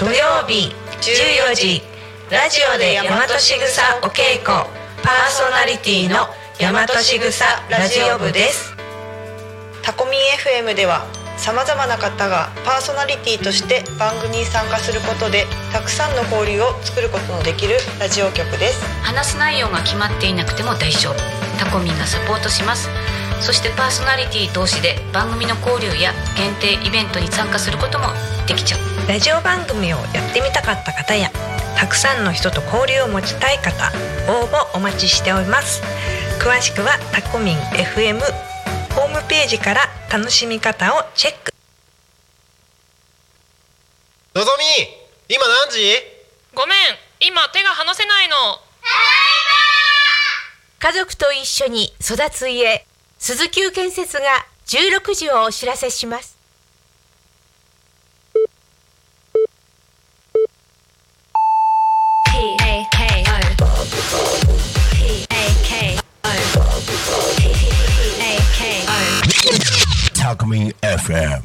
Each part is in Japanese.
土曜日14時。ラジオで大和しぐさお稽古。パーソナリティの大和しぐさラジオ部です。タコミン FM ではさまざまな方がパーソナリティとして番組に参加することでたくさんの交流を作ることのできるラジオ局です。話す内容が決まっていなくても大丈夫。タコミンがサポートしますそしてパーソナリティ同士で番組の交流や限定イベントに参加することもできちゃう。ラジオ番組をやってみたかった方やたくさんの人と交流を持ちたい方応募お待ちしております。詳しくはタコミン FM ホームページから楽しみ方をチェック。のぞみ今何時？ごめん今手が離せないの。家族と一緒に育つ家鈴木建設が16時をお知らせします。タコミン FM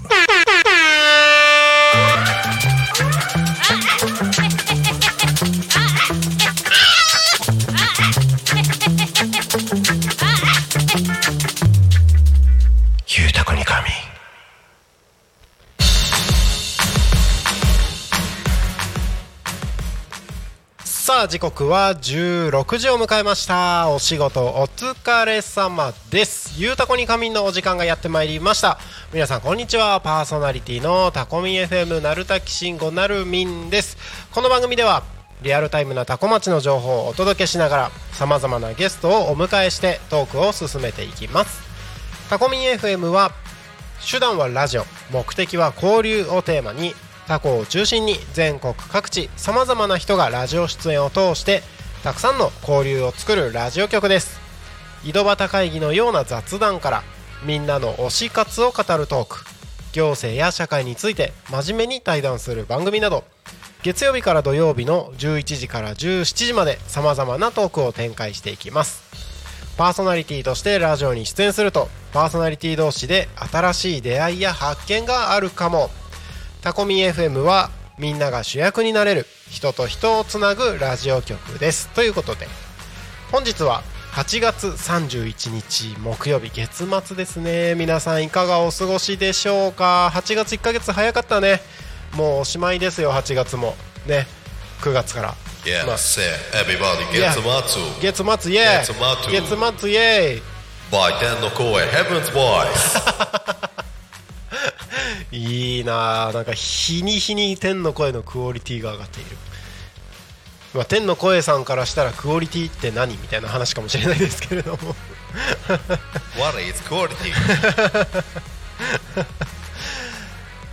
あ時刻は16時を迎えました。お仕事お疲れ様です。ゆうたこに仮眠のお時間がやってまいりました。皆さんこんにちは。パーソナリティのタコミン FM なるたきしんごなるみんです。この番組ではリアルタイムなタコ町の情報をお届けしながらさまざまなゲストをお迎えしてトークを進めていきます。タコミン FM は手段はラジオ目的は交流をテーマにタコを中心に全国各地さまざまな人がラジオ出演を通してたくさんの交流を作るラジオ局です。井戸端会議のような雑談からみんなの推し活を語るトーク行政や社会について真面目に対談する番組など月曜日から土曜日の11時から17時までさまざまなトークを展開していきます。パーソナリティとしてラジオに出演するとパーソナリティ同士で新しい出会いや発見があるかも。タコミ FM はみんなが主役になれる人と人をつなぐラジオ局です。ということで本日は8月31日木曜日月末ですね。皆さんいかがお過ごしでしょうか？8月1ヶ月早かったね。もうおしまいですよ8月も。ね。9月から。Yeah, まあ。say everybody いや get matsu 月末イエーイ月末。月末イエーイ by 天の声 Heaven's Voice いいなあ。なんか日に日に天の声のクオリティが上がっている、まあ、天の声さんからしたらクオリティって何みたいな話かもしれないですけれども。What is quality?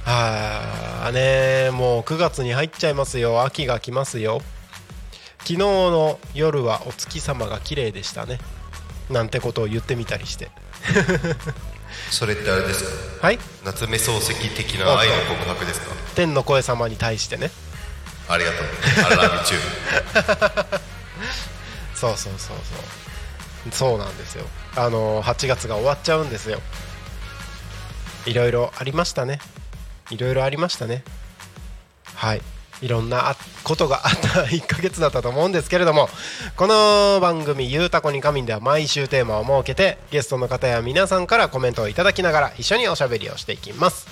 は あねもう9月に入っちゃいますよ。秋が来ますよ。昨日の夜はお月様が綺麗でしたね。なんてことを言ってみたりしてそれってあれですか？はい？夏目漱石的な愛の告白ですか？天の声様に対してね。ありがとう。I love you too そうそうそうそう。そうなんですよ。あの8月が終わっちゃうんですよ。いろいろありましたね。いろいろありましたね。はいいろんなことがあった1ヶ月だったと思うんですけれどもこの番組「ゆうたこに仮眠」では毎週テーマを設けてゲストの方や皆さんからコメントをいただきながら一緒におしゃべりをしていきます。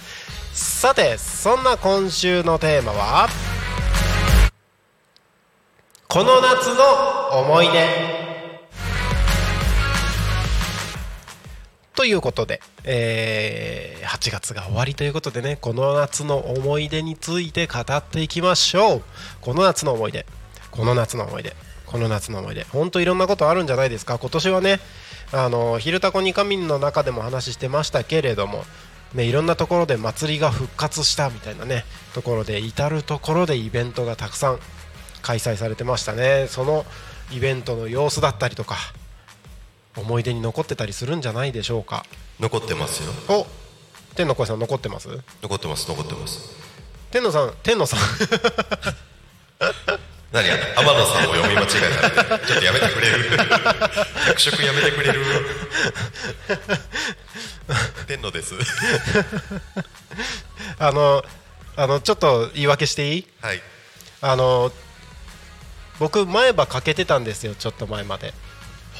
さてそんな今週のテーマはこの夏の思い出。ということで、えー8月が終わりということでねこの夏の思い出について語っていきましょう。この夏の思い出この夏の思い出この夏の思い出。ほんといろんなことあるんじゃないですか？今年はねあの「昼タコに仮眠」の中でも話してましたけれどもね、いろんなところで祭りが復活したみたいなねところで至る所でイベントがたくさん開催されてましたね。そのイベントの様子だったりとか思い出に残ってたりするんじゃないでしょうか。残ってますよ。お天の声さん残ってます？残ってます残ってます。天野さん天野さん。何や天野さんを読み間違えたちょっとやめてくれる。役職やめてくれる。天野です。あのあのちょっと言い訳していい？はい。あの僕前歯かけてたんですよちょっと前まで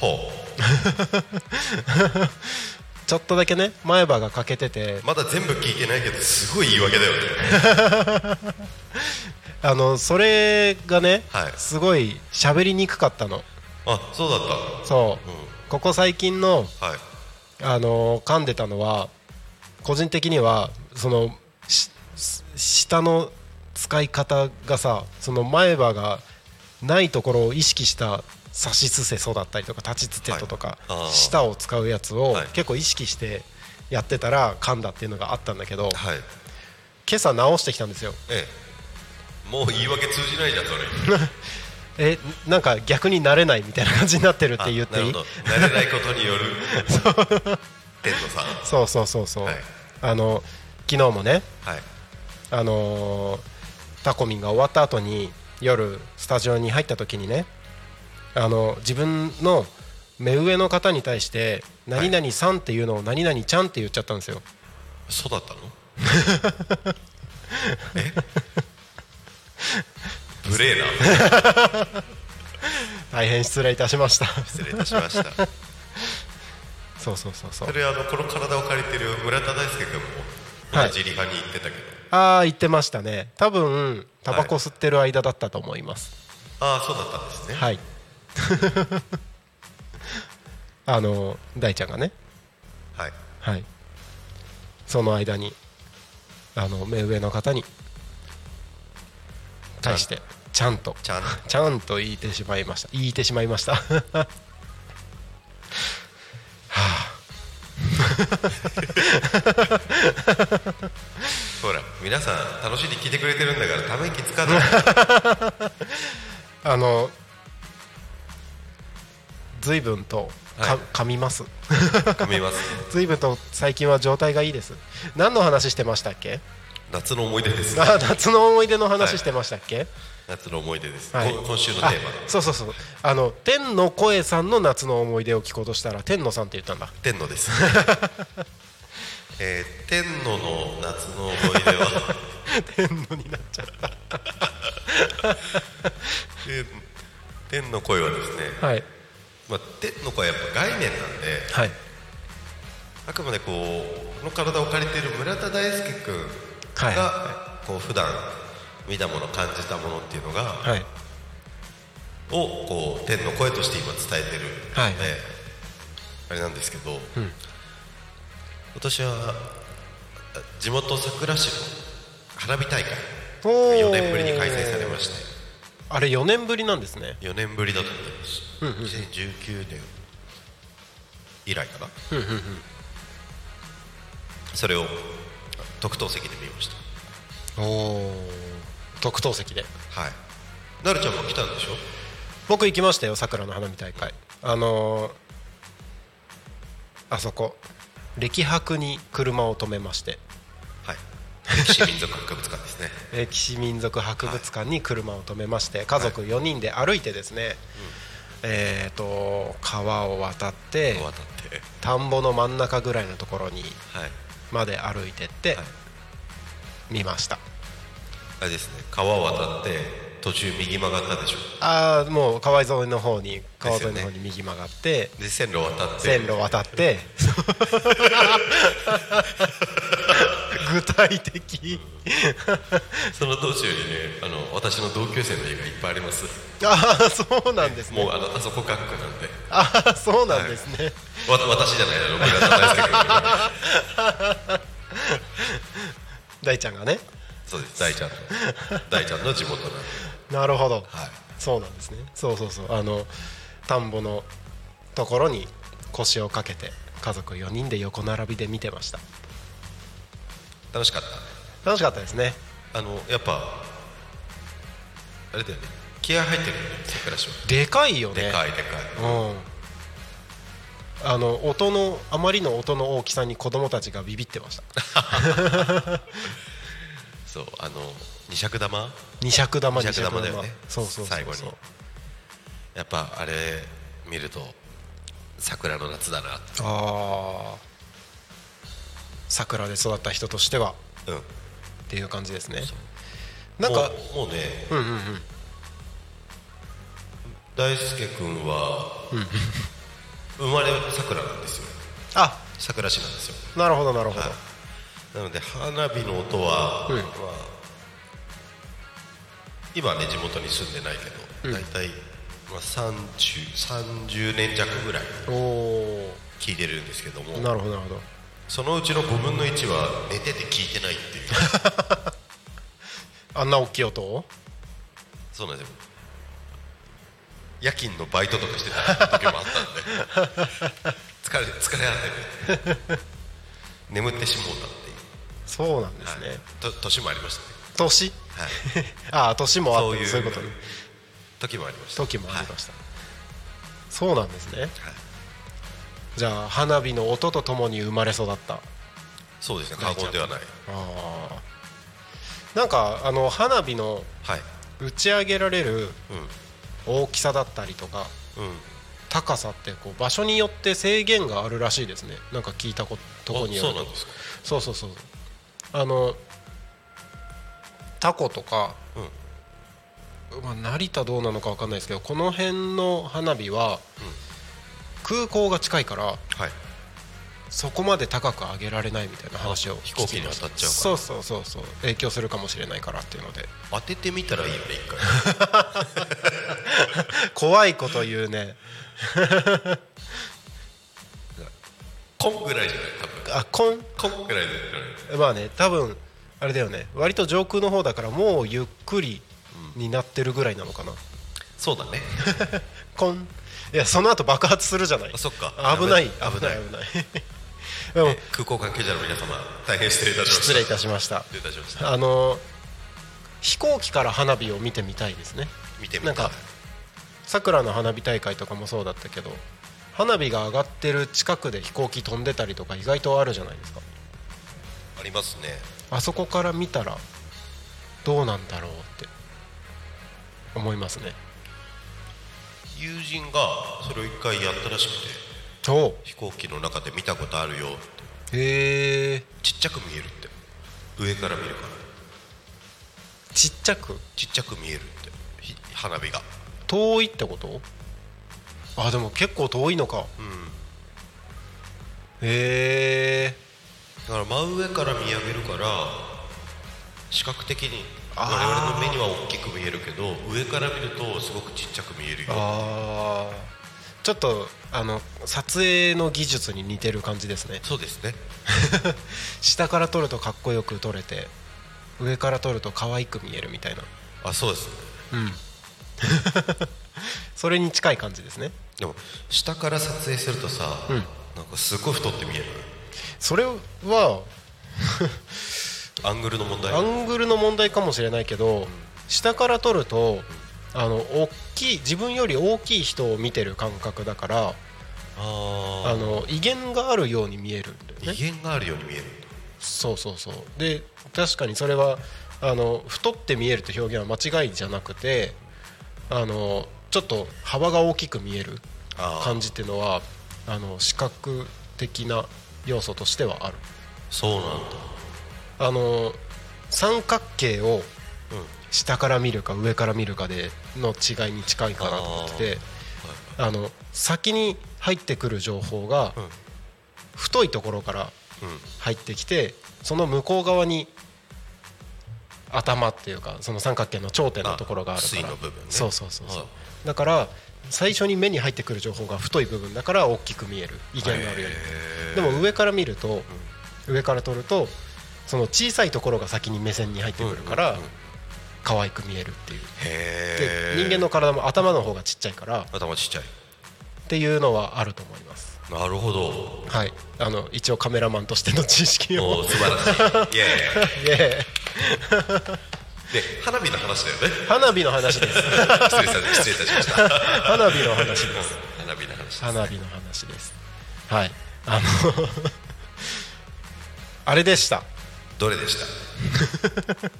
ほ ちょっとだけね前歯が欠けてて。うまだ全部聞いてないけどすごい言い訳だよね。あのそれがね、はい。すごい喋りにくかったの。あそうだっそう、うん。ここ最近のたはい。あの噛んでたのは個人的にはその下の使い方がさその前歯がないところを意識した差しすせそだったりとか立ちつてととか、舌を使うやつをはい。結構意識してやってたら噛んだっていうのがあったんだけど、はい。今朝直してきたんですよ。ええ。もう言い訳通じないじゃんそれ。えなんか逆になれないみたいな感じになってるって言っていい？あなれないことによる。天野さん。そうそうそうそう、はい。あの昨日もねはい。あのータコミンが終わった後に夜スタジオに入った時にねあの自分の目上の方に対して「何々さん」っていうのを「何々ちゃん」って言っちゃったんですよ。そうだったの？え？無礼な。大変失礼いたしました。失礼いたしました。そうそうそうそう。それあのこの体を借りてる村田大輔君もはい。同じリハに行ってたけど、ああ言ってましたね。多分タバコ吸ってる間だったと思います。ああそうだったんですね。はい あの大ちゃんがね。はい。はい。その間にあの目上の方に対してちゃんとちゃん ちゃんと言ってしまいました。言いてしまいました。はほら皆さん楽しんで聞いてくれてるんだからため息つかない。ああの随分とか、はい。噛みます。噛みます 随分と最近は状態がいいです。何の話してましたっけ？夏の思い出ですあ夏の思い出の話してましたっけ、夏の思い出です、はい。こ今週のテーマ。あそうそうそう。あの天の声さんの夏の思い出を聞こうとしたら天野さんって言ったんだ。天野です。えー天野の夏の思い出は？天野になっちゃった。天天の声はですね、はいまあ、天の声はやっぱ概念なんではい。あくまでこうこの体を借りている村田大輔君はい。がこう普段見たもの感じたものっていうのが、はい。をこう天の声として今伝えてるので、はい。あれなんですけど、ん。私は地元佐倉市の花火大会おー。4年ぶりに開催されまして。あれ4年ぶりなんですね。4年ぶりだと思います、2019年以来かな、それを特等席で見ましおお特等席で。たはい。なるちゃんも来たんでしょ？僕行きましたよ桜の花火大会。あのーあそこ。歴博に車を止めまして。はい。歴史民族博物館ですね。歴史民族博物館に車を止めまして。家族4人で歩いてですね、えっ、と川を渡って田んぼの真ん中ぐらいのところにはい。まで歩いてってはい。見ました、あれですね川を渡って途中右曲がったでしょ。ああもう川沿いの方に川沿いの方に右曲がって、で線路渡って。線路渡って 具体的。その道中にねあの私の同級生の家がいっぱいあります。ああそうなんですね。もうあのあそこ学区なんで。ああそうなんですね、わ私じゃないあの村田大ちゃんがね。そうです。大ちゃんの。大ちゃんの地元なんで。なるほど、はい。そうなんですね。そうそうそう。あの田んぼのところに腰をかけて家族4人で横並びで見てました楽しかった。楽しかったですね。あのやっぱあれだよね。気合入ってるよね桜市はでかいよね。でかいでかい。うん。あの音のあまりの音の大きさに子供たちがビビってました。そうあの二尺玉？二尺玉二尺玉だよね。そうそうそうそう。最後に。やっぱあれ見ると桜の夏だなああ桜で育った人としては。うん。っていう感じですね。なんかもうね。うんうんうん。大輔君は、生まれさくらなんですよ。あ。さくら市なんですよ。なるほどなるほど、はい。なので花火の音は、うん。まあ、今はね地元に住んでないけど、大体、まあ、30, 30年弱ぐらい聞いてるんですけども。なるほどなるほどそのうちの5分の1は寝てて聞いてないっていう。あんな大きい音を？そうなんですよ。夜勤のバイトとかしてた時もあったんで。疲れ疲れ果てて。眠ってしもうたっていう。そうなんですね、はい。と年もありましたね。年？はい。ああ年もあってそういうことね。時もありました。時もありましした、そうなんですね。はいじゃあ花火の音とともに生まれ育った。あそうですね。過言ではない。あなんかあの花火のはい。打ち上げられるう大きさだったりとかんうん。高さってこう場所によって制限があるらしいですね。なんか聞いたことこによると。あそうなんですか。そうそうそう。あのタコとか、まあ、成田どうなのか分かんないですけどこの辺の花火は、空港が近いからはい。そこまで高く上げられないみたいな話をあ飛行機に当たっちゃうから。そうそうそうそう。影響するかもしれないからっていうので。当ててみたらいいよね一回。怖いこと言うね。コンぐらいじゃない？多分。あこん？コンぐらいでまあね多分あれだよね。割と上空の方だからもうゆっくりになってるぐらいなのかな、そうだね。コンいやその後爆発するじゃない？あそっか。危ない。危危ない。危ない。でもえ空港関係者の皆様大変失礼いたしました。失礼いたしました。あの飛行機から花火を見てみたいですね。見てみたなんかさくらの花火大会とかもそうだったけど花火が上がってる近くで飛行機飛んでたりとか意外とあるじゃないですか。ありますね。あそこから見たらどうなんだろうって思いますね友人がそれを一回やったらしくてお。飛行機の中で見たことあるよって。へえ。ちっちゃく見えるって。上から見るから。ちっちゃく？ちっちゃく見えるって。ひ花火が。遠いってこと？あでも結構遠いのか。うん。へえ。だから真上から見上げるから視覚的に我々の目には大きく見えるけど上から見るとすごくちっちゃく見えるよ。ちょっとあの撮影の技術に似てる感じですね。そうですね。下から撮るとかっこよく撮れて上から撮ると可愛く見えるみたいな。あそうですね。うん。それに近い感じですね。でも下から撮影するとさ、うん。なんかすごい太って見える？それはアングルの問題。アングルの問題かもしれないけど下から撮るとあの大きい自分より大きい人を見てる感覚だからああーの威厳があるように見えるね。威厳があるように見える。そうそうそう。で確かにそれはあの太って見えるって表現は間違いじゃなくてあのちょっと幅が大きく見える感じっていうのはあの視覚的な要素としてはある。そうなんだあの三角形をうん。下から見るか上から見るかでの違いに近いかなと思っててあの先に入ってくる情報がうん。太いところからうん。入ってきてその向こう側に頭っていうかその三角形の頂点のところがあるから。そうそうそうそう、はい。だから最初に目に入ってくる情報が太い部分だから大きく見える。威厳があるよりへー。でも上から見ると、上から撮るとその小さいところが先に目線に入ってくるから、可愛く見えるっていう。で人間の体も頭の方がちっちゃいからっ頭ちっちゃい。ていうのはあると思います。なるほど。はい。あの一応カメラマンとしての知識を。素晴らしい。イエイ。エーイ。ーイで花火の話だよね。花火の話です。失礼さ失礼いたしました。花火の話です。花火の話です。花火の話です。はい。あの あれでしたどれでした？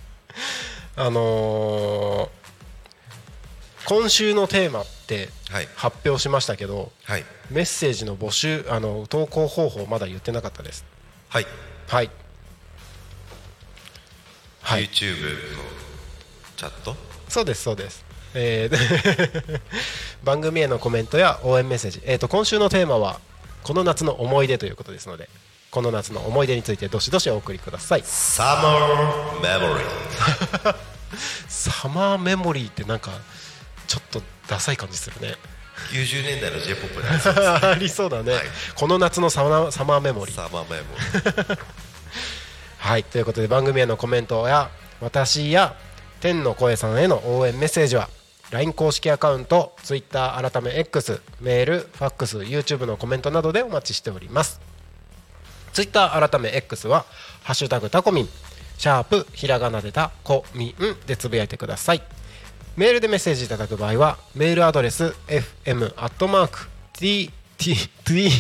あのー今週のテーマってはい。発表しましたけどはい。メッセージの募集あの投稿方法まだ言ってなかったです。はい。はい。はい。YouTube のチャット？そうですそうです、えー 番組へのコメントや応援メッセージ、えー、と今週のテーマはこの夏の思い出ということですのでこの夏の思い出についてどしどしお送りください。サマーメモリーサマーメモリーってなんかちょっとダサい感じするね。90年代の J−POP になりそうです ありそうだね、はい。この夏のサマサマーメモリーサマーメモリーはい。ということで番組へのコメントや私や天の声さんへの応援メッセージは LINE 公式アカウント Twitter 改め X メールファックス YouTube のコメントなどでお待ちしております Twitter 改め X は「ハッシュタグタコミン」シャープひらがなでたこみんでつぶやいてください。メールでメッセージいただく場合はメールアドレス fm アットマーク t t t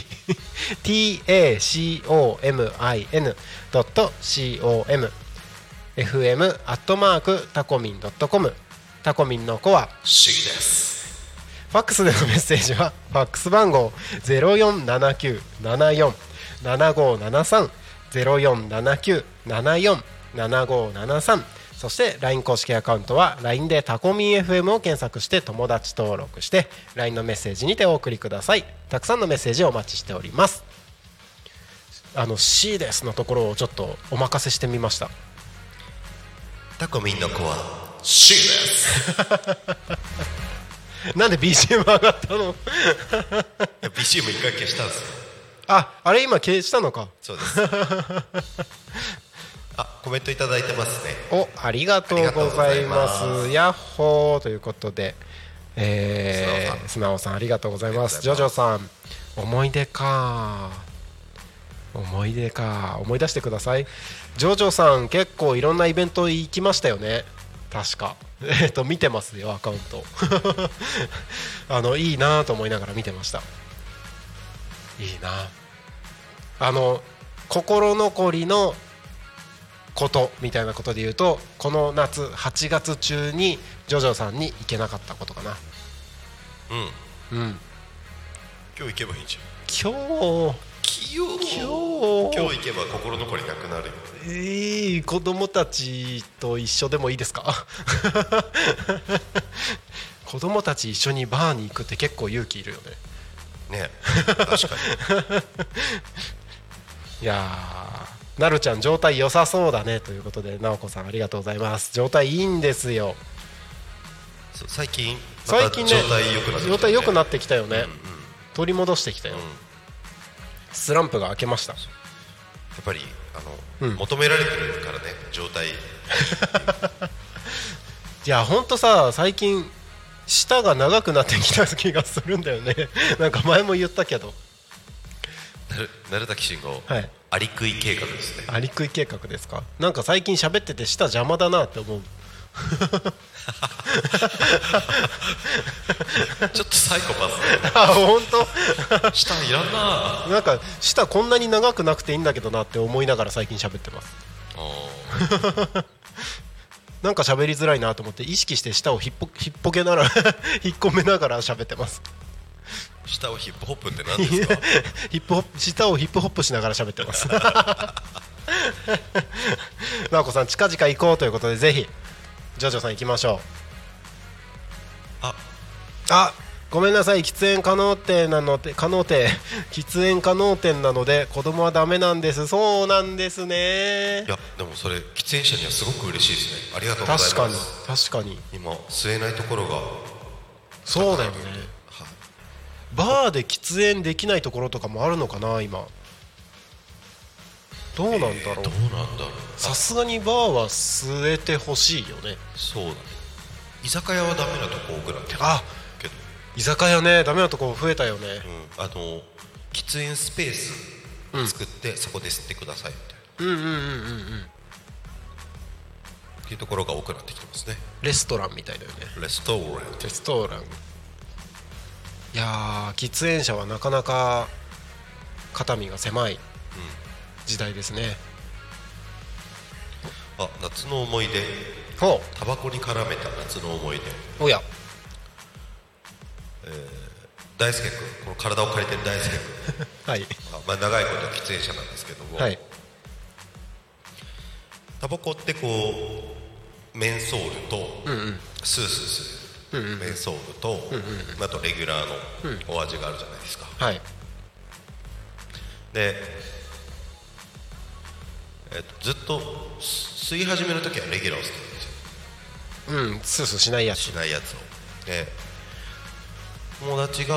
t a c o m i n ドット c o m fm アットマークタコミンドットコムタコミンの子は不思議ですファックスでのメッセージはファックス番号047974ロ四七九七四七五七三ゼロ四七九七四七五七三そして LINE 公式アカウントは LINE でタコミン FM を検索して友達登録して LINE のメッセージにてお送りください。たくさんのメッセージをお待ちしております。あの C ですのところをちょっとお任せしてみました。タコミンの子は C です。なんで BGM 上がったの？いや BCM 一回消したんですよああれ今消したのか。そうです。あコメントいただいてますね。おありがとうございます。ヤッホーということで、えー、素直さん。ありがとうございます。ジョジョさん思い出か。思い出か。思い出してください。ジョジョさん結構いろんなイベント行きましたよね。確か。えっと見てますよアカウント。あのいいなと思いながら見てました。いいなあの心残りのことみたいなことで言うとこの夏8月中にジョジョさんに行けなかったことかな。うん。うん。今日行けばいいんじゃん。今日今今日。今日行けば心残りなくなる。よえー、子供たちと一緒でもいいですか？子供たち一緒にバーに行くって結構勇気いるよね。ね確かに いやーなるちゃん状態良さそうだねということで直子さんありがとうございます。状態いいんですよ。最近最近ね状態良くなってきたよね。状態良くなってきたよね、うんうん取り戻してきたよ、うん。スランプが明けました。やっぱりあの、うん。求められてるからね状態。いやほんとさ最近舌が長くなってきた気がするんだよね。なんか前も言ったけど鳴滝慎吾、はい。アリクイ計画ですね。アリクイ計画ですか？なんか最近喋ってて舌邪魔だなって思う。ちょっとサイコパス。ねあ本当？下いらんな。なんか舌こんなに長くなくていいんだけどなって思いながら最近喋ってます。あ なんか喋りづらいなと思って意識して舌をひっぽひっぽけながら 引っ込めながら喋ってますー下をヒップホップって何ですか？ヒップホップ舌をヒップホップしながら喋ってます。直子さん近々行こうということでぜひジョジョさん行きましょう。あ。あごめんなさい喫煙可能店なので可能店 喫煙可能店なので子供はダメなんです。そうなんですね。いやでもそれ喫煙者にはすごく嬉しいですね。ありがとうございます。確かに確かに。今吸えないところが。そうだよね。はいバーで喫煙できないところとかもあるのかな今。どうなんだろう、えーどうなんだろう。さすがにバーは吸えてほしいよね。そうだね。居酒屋はダメなとこ多くなってるあけど、居酒屋ねダメなとこ増えたよね。うん、あの喫煙スペース作って、そこで吸ってくださいみたいなうんうんうんうんうん。っていうところが多くなってきてますね。レストランみたいだよね。レストラン。レストランいやー喫煙者はなかなか肩身が狭い時代ですね、あ夏の思い出。ほタバコに絡めた夏の思い出。うおや。大輔君この体を借りてる大輔君 はい。あまあ、長いこと喫煙者なんですけども、はい。タバコってこうメンソールとスースーするメンソールとあとレギュラーのお味があるじゃないですか。はい。で、えっと、ずっと吸い始めの時はレギュラーを吸ってるんですよ。うん。スースーしないやつ。しないやつを。で友達が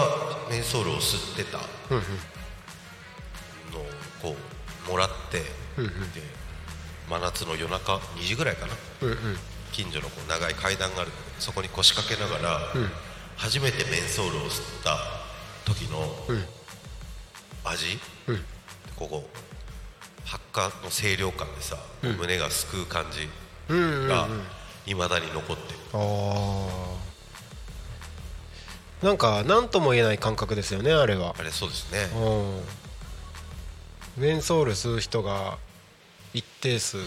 メンソールを吸ってたのをこうもらって、で真夏の夜中2時ぐらいかな、近所のこう長い階段があるそこに腰掛けながら、初めてメンソールを吸った時の味、ここ発火の清涼感でさ、胸がすくう感じがいまだに残ってる。ああなんか何とも言えない感覚ですよねあれは。あれそうですね。うん。メンソール吸う人が一定数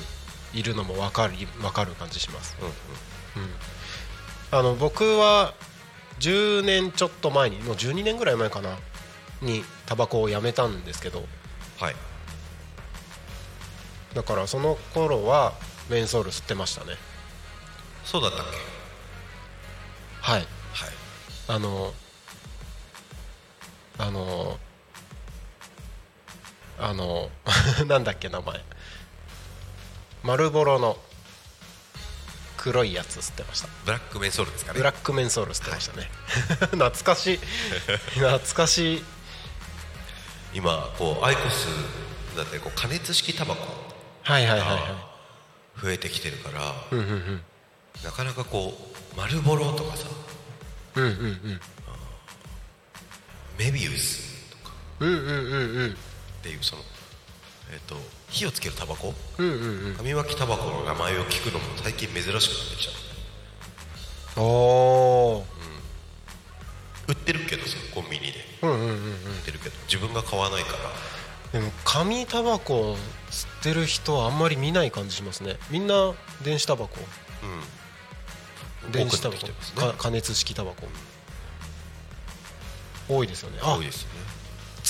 いるのも分かる分かる感じします、うんあの僕は10年ちょっと前にもう12年ぐらい前かなにタバコをやめたんですけど。はい。だからその頃はメンソール吸ってましたね。そうだったっけ？はい。はい。あのあのあの なんだっけ名前丸ボロの黒いやつ吸ってました。ブラックメンソールですかね。ブラックメンソール吸ってましたね、懐かしい。懐かしい。今こうアイコスだってこう加熱式タバコ。はいはいはいは増えてきてるから、いうんうんうん。なかなかこう丸ボロとかさうんうんうん。メビウスとか。うんうんうんうん。っていうそのえっ、と火をつけるタバコ？うんうんうん。紙巻きタバコの名前を聞くのも最近珍しくなってきちゃうおー売ってるけどさコンビニで。うんうんうんうん。売ってるけど。自分が買わないから。でも紙タバコ吸ってる人はあんまり見ない感じしますね。みんな電子タバコ。うん。電子タバコ。ね。か加熱式タバコ。多いですよね。あ多いですね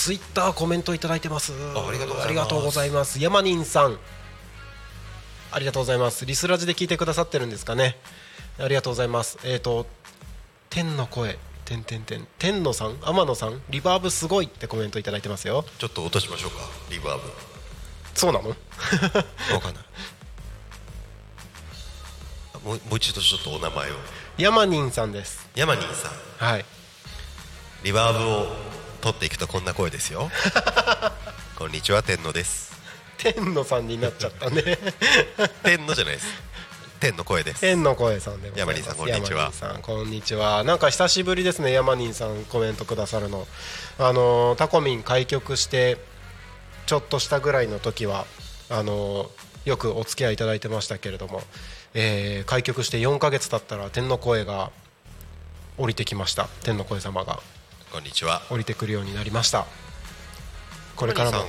ツイッターコメントいただいてます。あありがとうございます。ありがとうございます。ヤマニンさん。ありがとうございます。リスラジで聞いてくださってるんですかね。ありがとうございます。えっ、と天の声。天天天天野さん？天野さん？リバーブすごいってコメントいただいてますよ。ちょっと落としましょうか。リバーブ。そうなの？わかんない。もうもう一度ちょっとお名前を。ヤマニンさんです。ヤマニンさん。はい。リバーブを取っていくとこんな声ですよ。こんにちは天野です。天野さんになっちゃったね。天野じゃないです。天の声です。天の声さんでございます。さんこんにちは。こんにちは。なんか久しぶりですねヤマニンさんコメントくださるの。あのタコミン開局してちょっとしたぐらいの時はあのよくお付き合いいただいてましたけれども、えー開局して4ヶ月経ったら天の声が降りてきました。天の声様がこんにちは。降りてくるようになりました。これからも。ヤ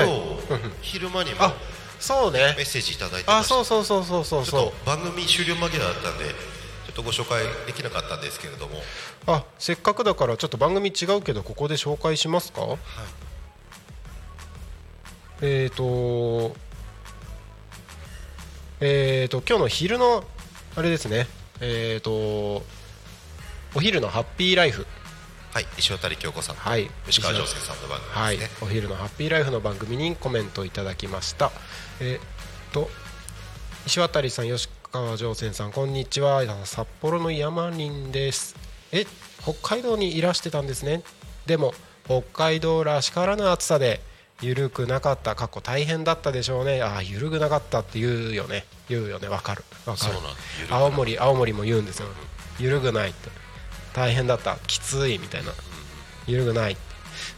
マニンはい。昼間にもあそうね。メッセージいただいてまあそうそうそうそうそうちょっと番組終了間際だったんでちょっとご紹介できなかったんですけれども。あせっかくだからちょっと番組違うけどここで紹介しますか、えっ、とえっ、と今日の昼のあれですね。えっ、とお昼のハッピーライフはい石渡京子さんとはい。吉川上生さんの番組はいですね、お昼のハッピーライフの番組にコメントいただきました。えっ、と石渡さん吉川上泉さんこんにちは。札幌の山林です。え北海道にいらしてたんですね。でも北海道らしからぬ暑さで緩くなかった。過去大変だったでしょうね。ああ緩くなかったって言うよね。言うよね。わかる。わかる。そうなん緩くな青森青森も言うんですよ。緩くないって大変だった。きついみたいな。緩くない。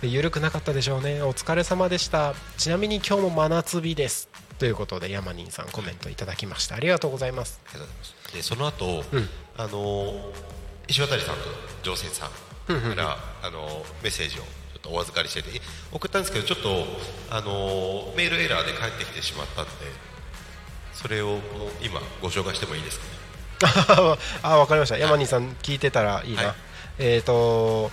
緩くなかったでしょうね。お疲れ様でした。ちなみに今日も真夏日です。ということでヤマニンさんコメントいただきました。ありがとうございます。ありがとうございます。でその後、うん。あのー石渡さんと上生さんから、あのーメッセージをちょっとお預かりしてて送ったんですけどちょっと、あのーメールエラーで返ってきてしまったんでそれを今ご紹介してもいいですかね？あわかりました。ヤマニンさん聞いてたらいいな、はい。えっ、と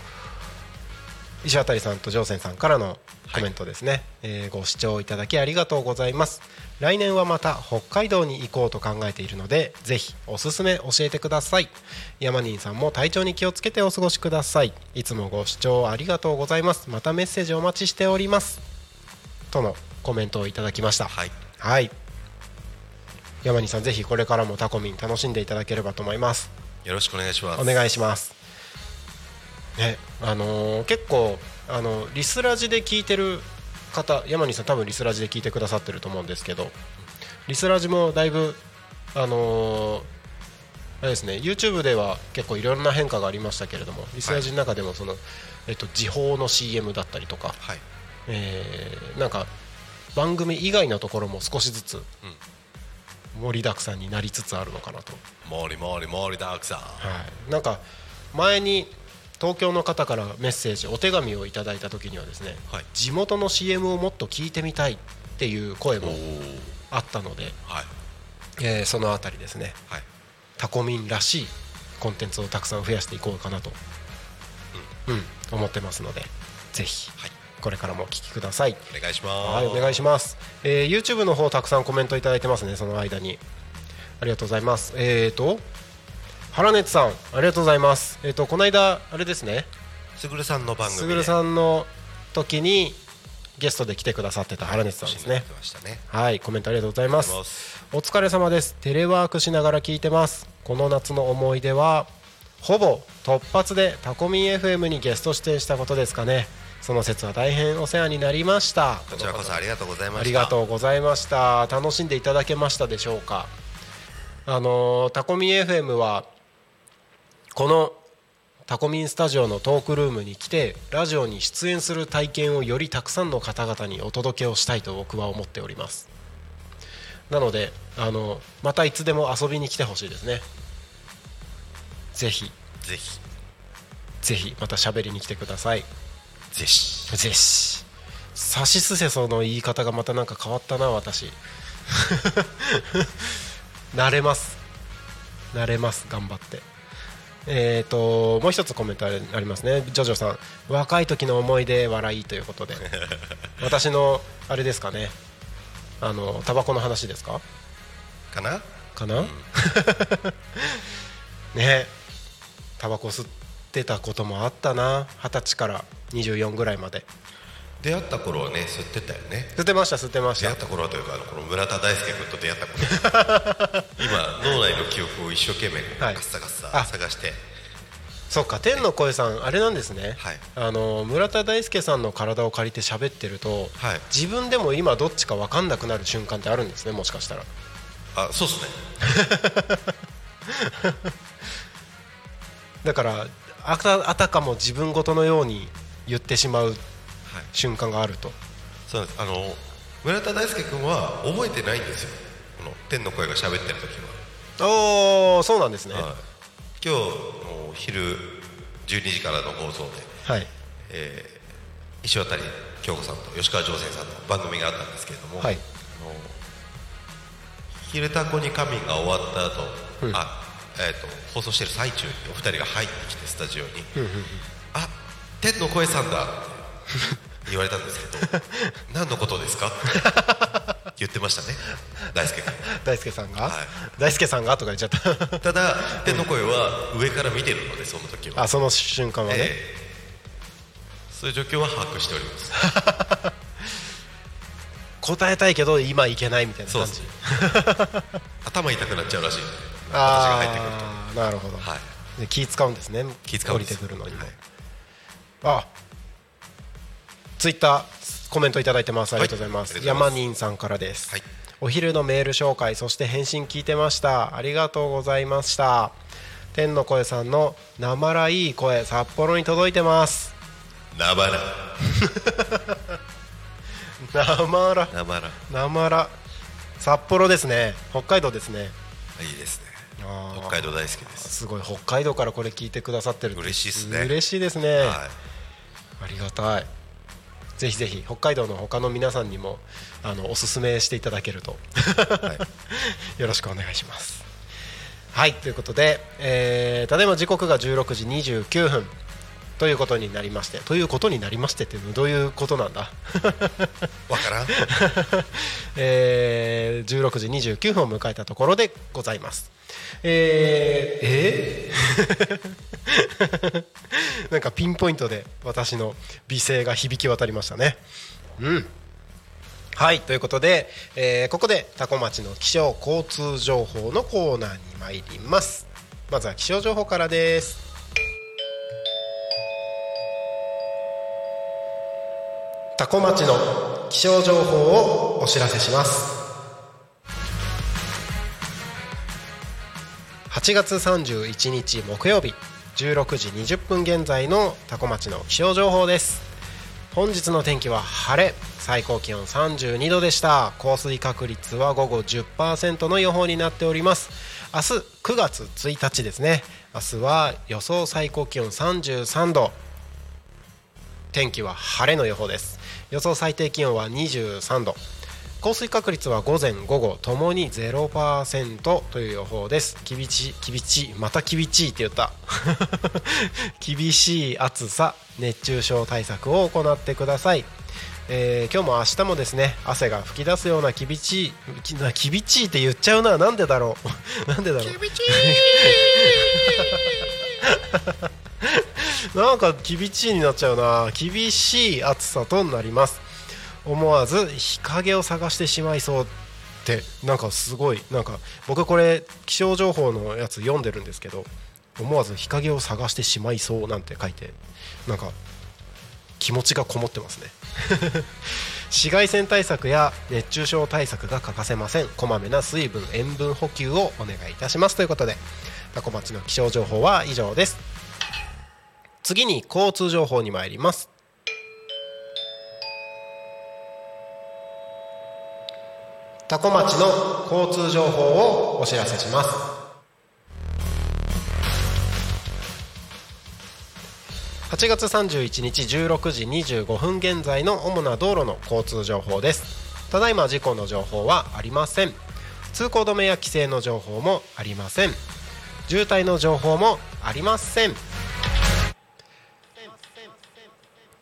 石渡さんと上泉さんからのコメントですね、えーご視聴いただきありがとうございます。来年はまた北海道に行こうと考えているのでぜひおすすめ教えてください。山人さんも体調に気をつけてお過ごしください。いつもご視聴ありがとうございます。またメッセージお待ちしております。とのコメントをいただきました。はい。はい山人さんぜひこれからもタコミン楽しんでいただければと思います。よろしくお願いします。お願いします。ねあのー結構あのリスラジで聞いてる方山西さん多分リスラジで聞いてくださってると思うんですけどリスラジもだいぶあのーあれですね YouTube では結構いろんな変化がありましたけれどもリスラジの中でもその、えっと、時報の CM だったりとか、はい。えーなんか番組以外のところも少しずつ盛りだくさんになりつつあるのかなと。もりもりもりだくさん。はい、なんか前に東京の方からメッセージお手紙をいただいた時にはですね、はい。地元の CM をもっと聞いてみたいっていう声もあったので、はい。えーそのあたりですね。はい。タコミンらしいコンテンツをたくさん増やしていこうかなと、うん。思ってますのでぜひ。はいこれからもお聞きください。お願いしますはい、お願いします。えー、YouTube の方たくさんコメントいただいてますね、その間に。ありがとうございます。えーと、原熱さん、ありがとうございます。えーと、この間、あれですね、すぐるさんの番組すぐるさんの時にゲストで来てくださってた原熱さんですね。ねはい、コメントありがとうございますます。お疲れ様です。テレワークしながら聞いてます。この夏の思い出は、ほぼ突発でタコミン FM にゲスト出演したことですかね。その説は大変お世話になりました。こちらこそありがとうございました。ありがとうございました。楽しんでいただけましたでしょうか。あのータコミン FM はこのタコミンスタジオのトークルームに来てラジオに出演する体験をよりたくさんの方々にお届けをしたいと僕は思っております。なのであのまたいつでも遊びに来てほしいですね。ぜひ。ぜひ。ぜひまた喋りに来てくださいぜひ。ぜひ。さしすせその言い方がまたなんか変わったな私。慣れます。慣れます。頑張って。えー、ともう一つコメントありますね。ジョジョさん。若い時の思い出笑いということで。私のあれですかね。あのタバコの話ですか？かな？かな、ね。タバコ吸ってたこともあったな。二十歳から24ぐらいまで。出会った頃はね吸ってたよね。吸ってました吸ってました。出会った頃はというかあのこの村田大輔君と出会った頃。今脳内の記憶を一生懸命ガッサガッあ。サ探して。そっか天の声さんあれなんですね、はい。あの村田大輔さんの体を借りて喋ってると、はい。自分でも今どっちか分かんなくなる瞬間ってあるんですねもしかしたら。あそうっすね。だからあたあたかも自分ごとのように言ってしまうはい。瞬間があると。そうなんです。あの村田大輔君は覚えてないんですよ。この天の声が喋ってる時おおそうなんですね。は、はい、今日昼12時からの放送で、はい。えー石渡京子さんと吉川上泉さんの番組があったんですけれども、はい。あの昼タコに仮眠が終わった後、うん。あえー、と放送してる最中にお二人が入ってきてスタジオに「あ天の声さんだ」って言われたんですけど「何のことですか?」って言ってましたね。大輔君。大輔さんが、はい。大輔さんが？とか言っちゃった。ただ天の声は上から見てるのでその時は。あその瞬間はね、ええ。そういう状況は把握しております。答えたいけど今いけないみたいな感じ。頭痛くなっちゃうらしいんで私が入ってくるああなるほど、とはい。で気使うんですね。気使う降りてくるのにも、はいあツイッターコメントいただいてます。ありがとうございます、ありがとうござい山人さんからです、はい。お昼のメール紹介そして返信聞いてました。ありがとうございました。天の声さんのなまらいい声札幌に届いてます。なばら。なまら。なばら。なまら。札幌ですね。北海道ですね。いいです北海道大好きです。すごい北海道からこれ聞いてくださってる嬉しいっすね。嬉しいですね、はありがたい。ぜひぜひ北海道の他の皆さんにもあのおすすめしていただけると、よろしくお願いします。はいということで、えーただいま時刻が16時29分ということになりましてということになりましてっていうのはどういうことなんだ？わからん。えー、16時29分を迎えたところでございます。えー、え？ー なんかピンポイントで私の美声が響き渡りましたね。うん。はいということで、えー、ここで多古町の気象交通情報のコーナーに参ります。まずは気象情報からです多古町の気象情報をお知らせします。8月31日木曜日16時20分現在の多古町の気象情報です。本日の天気は晴れ最高気温32度でした。降水確率は午後10%の予報になっております。明日9月1日ですね。明日は予想最高気温33度。天気は晴れの予報です。予想最低気温は23度。降水確率は午前午後ともに0%という予報です。厳しい厳しいまた厳しいって言った。厳しい暑さ熱中症対策を行ってください。えー、今日も明日もですね汗が噴き出すような厳しい厳しいって言っちゃうな。なんでだろう。なんでだろう。厳しい なんか厳しいになっちゃうな。厳しい暑さとなります。思わず日陰を探してしまいそうってなんかすごいなんか僕これ気象情報のやつ読んでるんですけど思わず日陰を探してしまいそうなんて書いてなんか気持ちがこもってますね。紫外線対策や熱中症対策が欠かせません。こまめな水分塩分補給をお願いいたします。ということでタコ町の気象情報は以上です。次に交通情報に参ります。多古町の交通情報をお知らせします。8月31日16時25分現在の主な道路の交通情報です。ただいま事故の情報はありません。通行止めや規制の情報もありません。渋滞の情報もありません。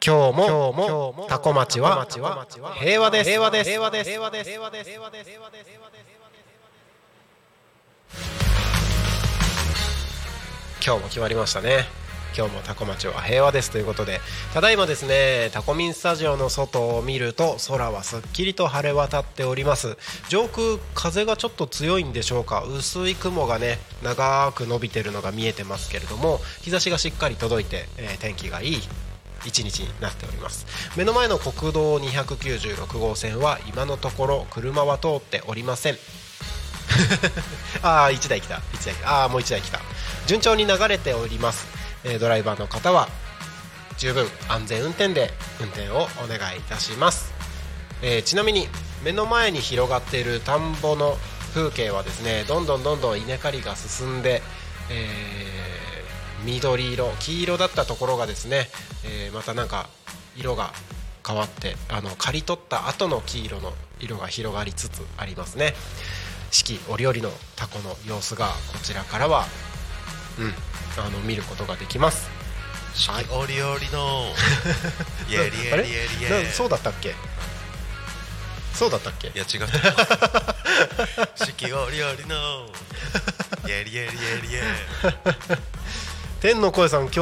今日も今日もタコ町は平和です平和です平和です平和です平和です。平和です。平和です。今日も決まりましたね。今日もタコ町は平和ですということでただいまですねタコミンスタジオの外を見ると空はすっきりと晴れ渡っております。上空風がちょっと強いんでしょうか。薄い雲がね長く伸びてるのが見えてますけれども日差しがしっかり届いて、えー、天気がいい一日になっております。目の前の国道296号線は今のところ車は通っておりません。ああ1台来た。1台ああもう1台来た。順調に流れております。えドライバーの方は十分安全運転で運転をお願いいたします、えー、ちなみに目の前に広がっている田んぼの風景はですねどんどんどんどん稲刈りが進んで、えー、緑色黄色だったところがですね、えー、またなんか色が変わってあの刈り取った後の黄色の色が広がりつつありますね。四季折々のタコの様子がこちらからはうんあの見ることができます。四季折々のイエリエリエリエそうだったっけ？そうだったっけ？いや違う 四季折々のイエリエリエリエ天の声さん今日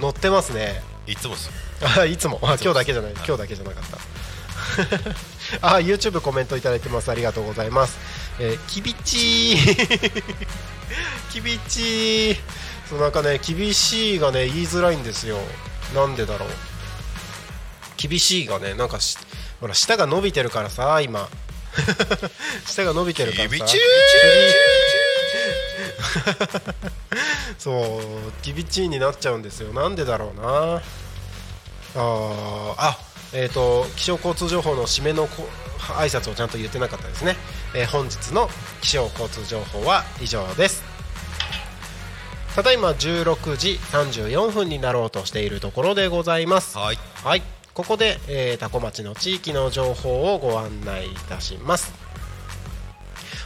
乗ってますね。いつもすあ いつもあ今日だけじゃない。今日だけじゃなかった。あ YouTube コメントいただいてます。ありがとうございます。えー、きびちきびちそうなんかね厳しいがね言いづらいんですよ。なんでだろう。厳しいがねなんかほら舌が伸びてるからさ今。舌が伸びてるからさ そうきびちになっちゃうんですよ。なんでだろうな。ああえっ、ー、と気象交通情報の締めの挨拶をちゃんと言ってなかったですね、えー、本日の気象交通情報は以上です。ただいま16時34分になろうとしているところでございます。はい、はい、ここで、えー、タコ町の地域の情報をご案内いたします。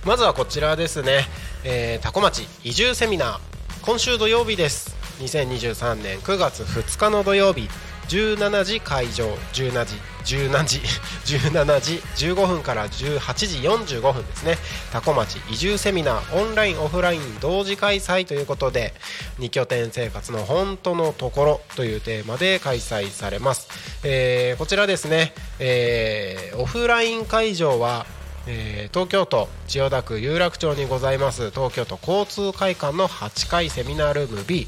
まずはこちらですね、えー、タコ町移住セミナー今週土曜日です。2023年9月2日の土曜日17時会場17時17時 17時15分から18時45分ですね。多古町移住セミナーオンラインオフライン同時開催ということで2拠点生活の本当のところというテーマで開催されます、えーこちらですね、えーオフライン会場はえー東京都千代田区有楽町にございます。東京都交通会館の8階セミナールーム B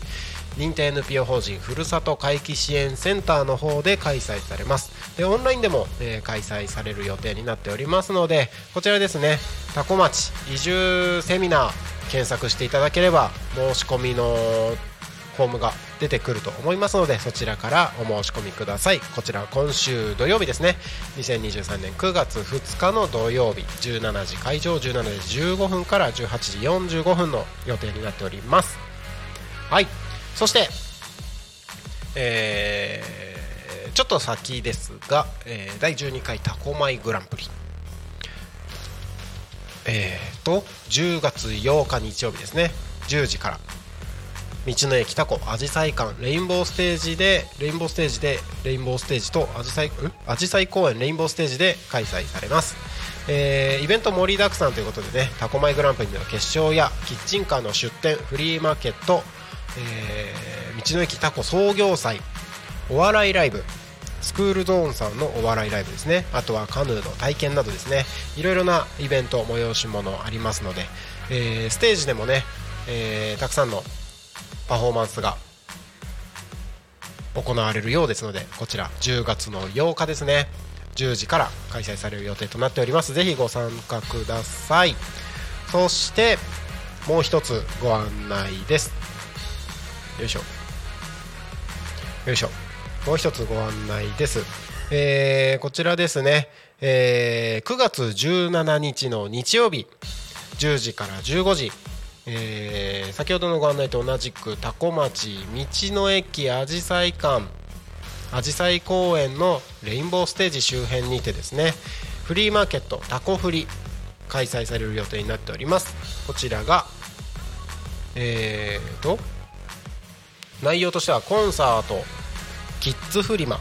認定 NPO 法人ふるさと回帰支援センターの方で開催されます。でオンラインでも、えー開催される予定になっておりますのでこちらですね多古町移住セミナー検索していただければ申し込みのフォームが出てくると思いますのでそちらからお申し込みください。こちら今週土曜日ですね。2023年9月2日の土曜日17時会場17時15分から18時45分の予定になっております。はい。そしてえーちょっと先ですが、えー第12回タコマイグランプリ。えー、と10月8日日曜日ですね。10時から。道の駅タコアジサイ館レインボーステージでレインボーステージでレインボーステージとアジサイんアジサイ公園レインボーステージで開催されます、えーイベント盛りだくさんということでねタコマイグランプリの決勝やキッチンカーの出店フリーマーケット、えー道の駅タコ創業祭お笑いライブスクールゾーンさんのお笑いライブですね。あとはカヌーの体験などですね。いろいろなイベント催し物ありますので、えーステージでもね、えーたくさんのパフォーマンスが行われるようですのでこちら10月の8日ですね。10時から開催される予定となっております。ぜひご参加ください。そしてもう一つご案内です。よいしょ。よいしょ。もう一つご案内です、えーこちらですね、えー9月17日の日曜日。10時から15時、えー先ほどのご案内と同じく多古町道の駅あじさい館あじさい公園のレインボーステージ周辺にてですねフリーマーケットタコフリ開催される予定になっております。こちらがえーと内容としてはコンサートキッズフリマ。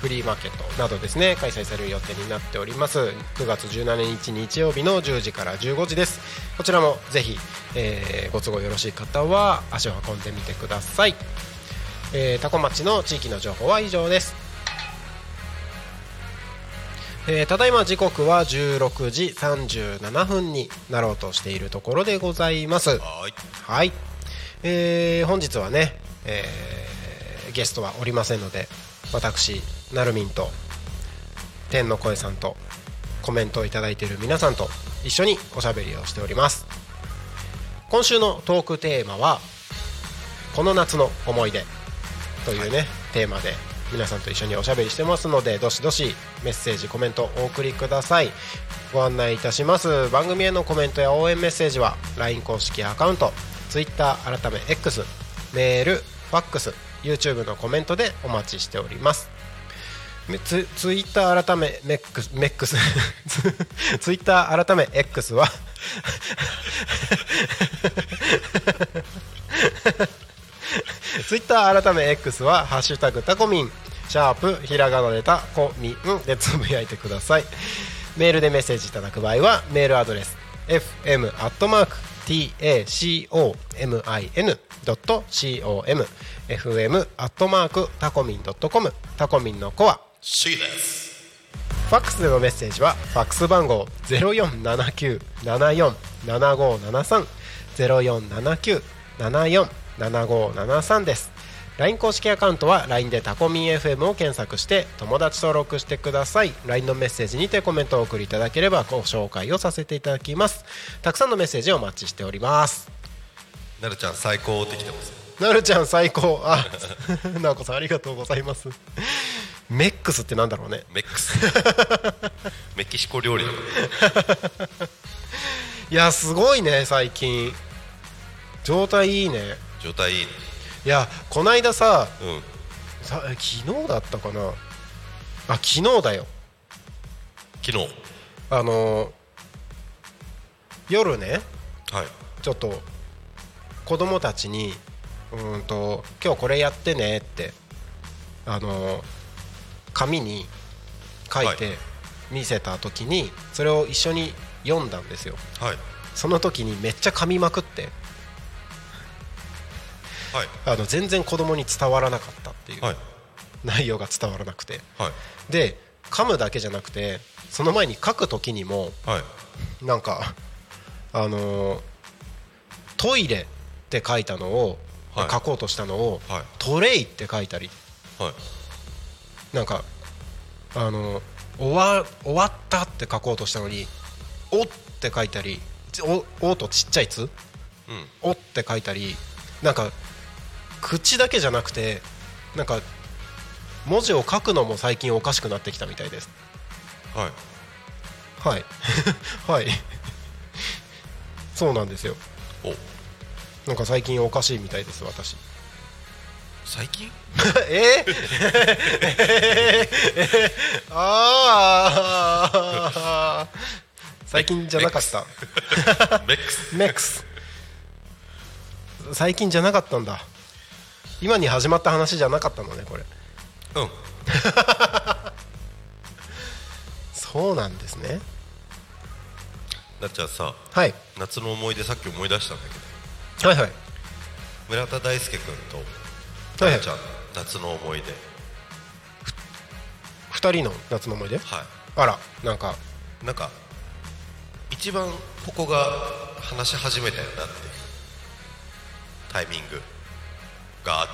フリーマーケットなどですね開催される予定になっております。9月17日日曜日の10時から15時です。こちらもぜひ、えーご都合よろしい方は足を運んでみてください、えー、多古町の地域の情報は以上です。えーただいま時刻は16時37分になろうとしているところでございます。はい。はい、えー本日はね、えーゲストはおりませんので私なるみんと天の声さんとコメントをいただいている皆さんと一緒におしゃべりをしております。今週のトークテーマは「この夏の思い出」というね、テーマで皆さんと一緒におしゃべりしてますのでどしどしメッセージコメントお送りください。ご案内いたします。番組へのコメントや応援メッセージは LINE 公式アカウント Twitter 改め X メールファックス YouTube のコメントでお待ちしております。ツ ツイッター改めメックスメックス。ツイッター改め X は。ツイッター改め X は「ハッシュタグタコミン」シャープひらがなでタコミンでつぶやいてください。メールでメッセージいただく場合はメールアドレス fm アットマーク tacomin.com fm アットマークタコミン .com タコミンの子は C です。ファックスでのメッセージはファックス番号0479747573 0479747573です。LINE 公式アカウントは LINE でタコミン FM を検索して友達登録してください。LINE のメッセージにてコメントをお送りいただければご紹介をさせていただきます。たくさんのメッセージをお待ちしております。なるちゃん最高ってきてます。なるちゃん最高。あ なおこさんありがとうございます。メックスってなんだろうね。メックス。メキシコ料理のいやすごいね最近。状態いいね。状態いいねいやこないださうん。さ昨日だったかな？あ昨日だよ。昨日。あのー夜ねはい。ちょっと子供たちにうーんと今日これやってねってあの紙に書いはて見せた時にそれを一緒に読んだんですよ。はい。その時にめっちゃ噛みまくってはい。あの全然子供に伝わらなかったっていう。はい。内容が伝わらなくて。はい。で噛むだけじゃなくてその前に書く時にもはい。なんかあのートイレって書いたのを、はい。書こうとしたのを、はい。トレイって書いたり。はい。なんかあのー終わ終わったって書こうとしたのに「お」って書いたり「お」おとちっちゃい「つ」うん「お」って書いたりなんか口だけじゃなくてなんか文字を書くのも最近おかしくなってきたみたいです。はい。はい。はい。そうなんですよ。お。なんか最近おかしいみたいです私。最近？え？ー、ああ最近じゃなかった。メックス。メックス。最近じゃなかったんだ今に始まった話じゃなかったのねこれ。うん。そうなんですね。なっちゃんさはい。夏の思い出さっき思い出したんだけど。はいはい。村田大輔君とはいなっちゃん夏の思い出。二人の夏の思い出？はあらなんか。いなんか一番ここが話し始めたよなっていうタイミングがあっ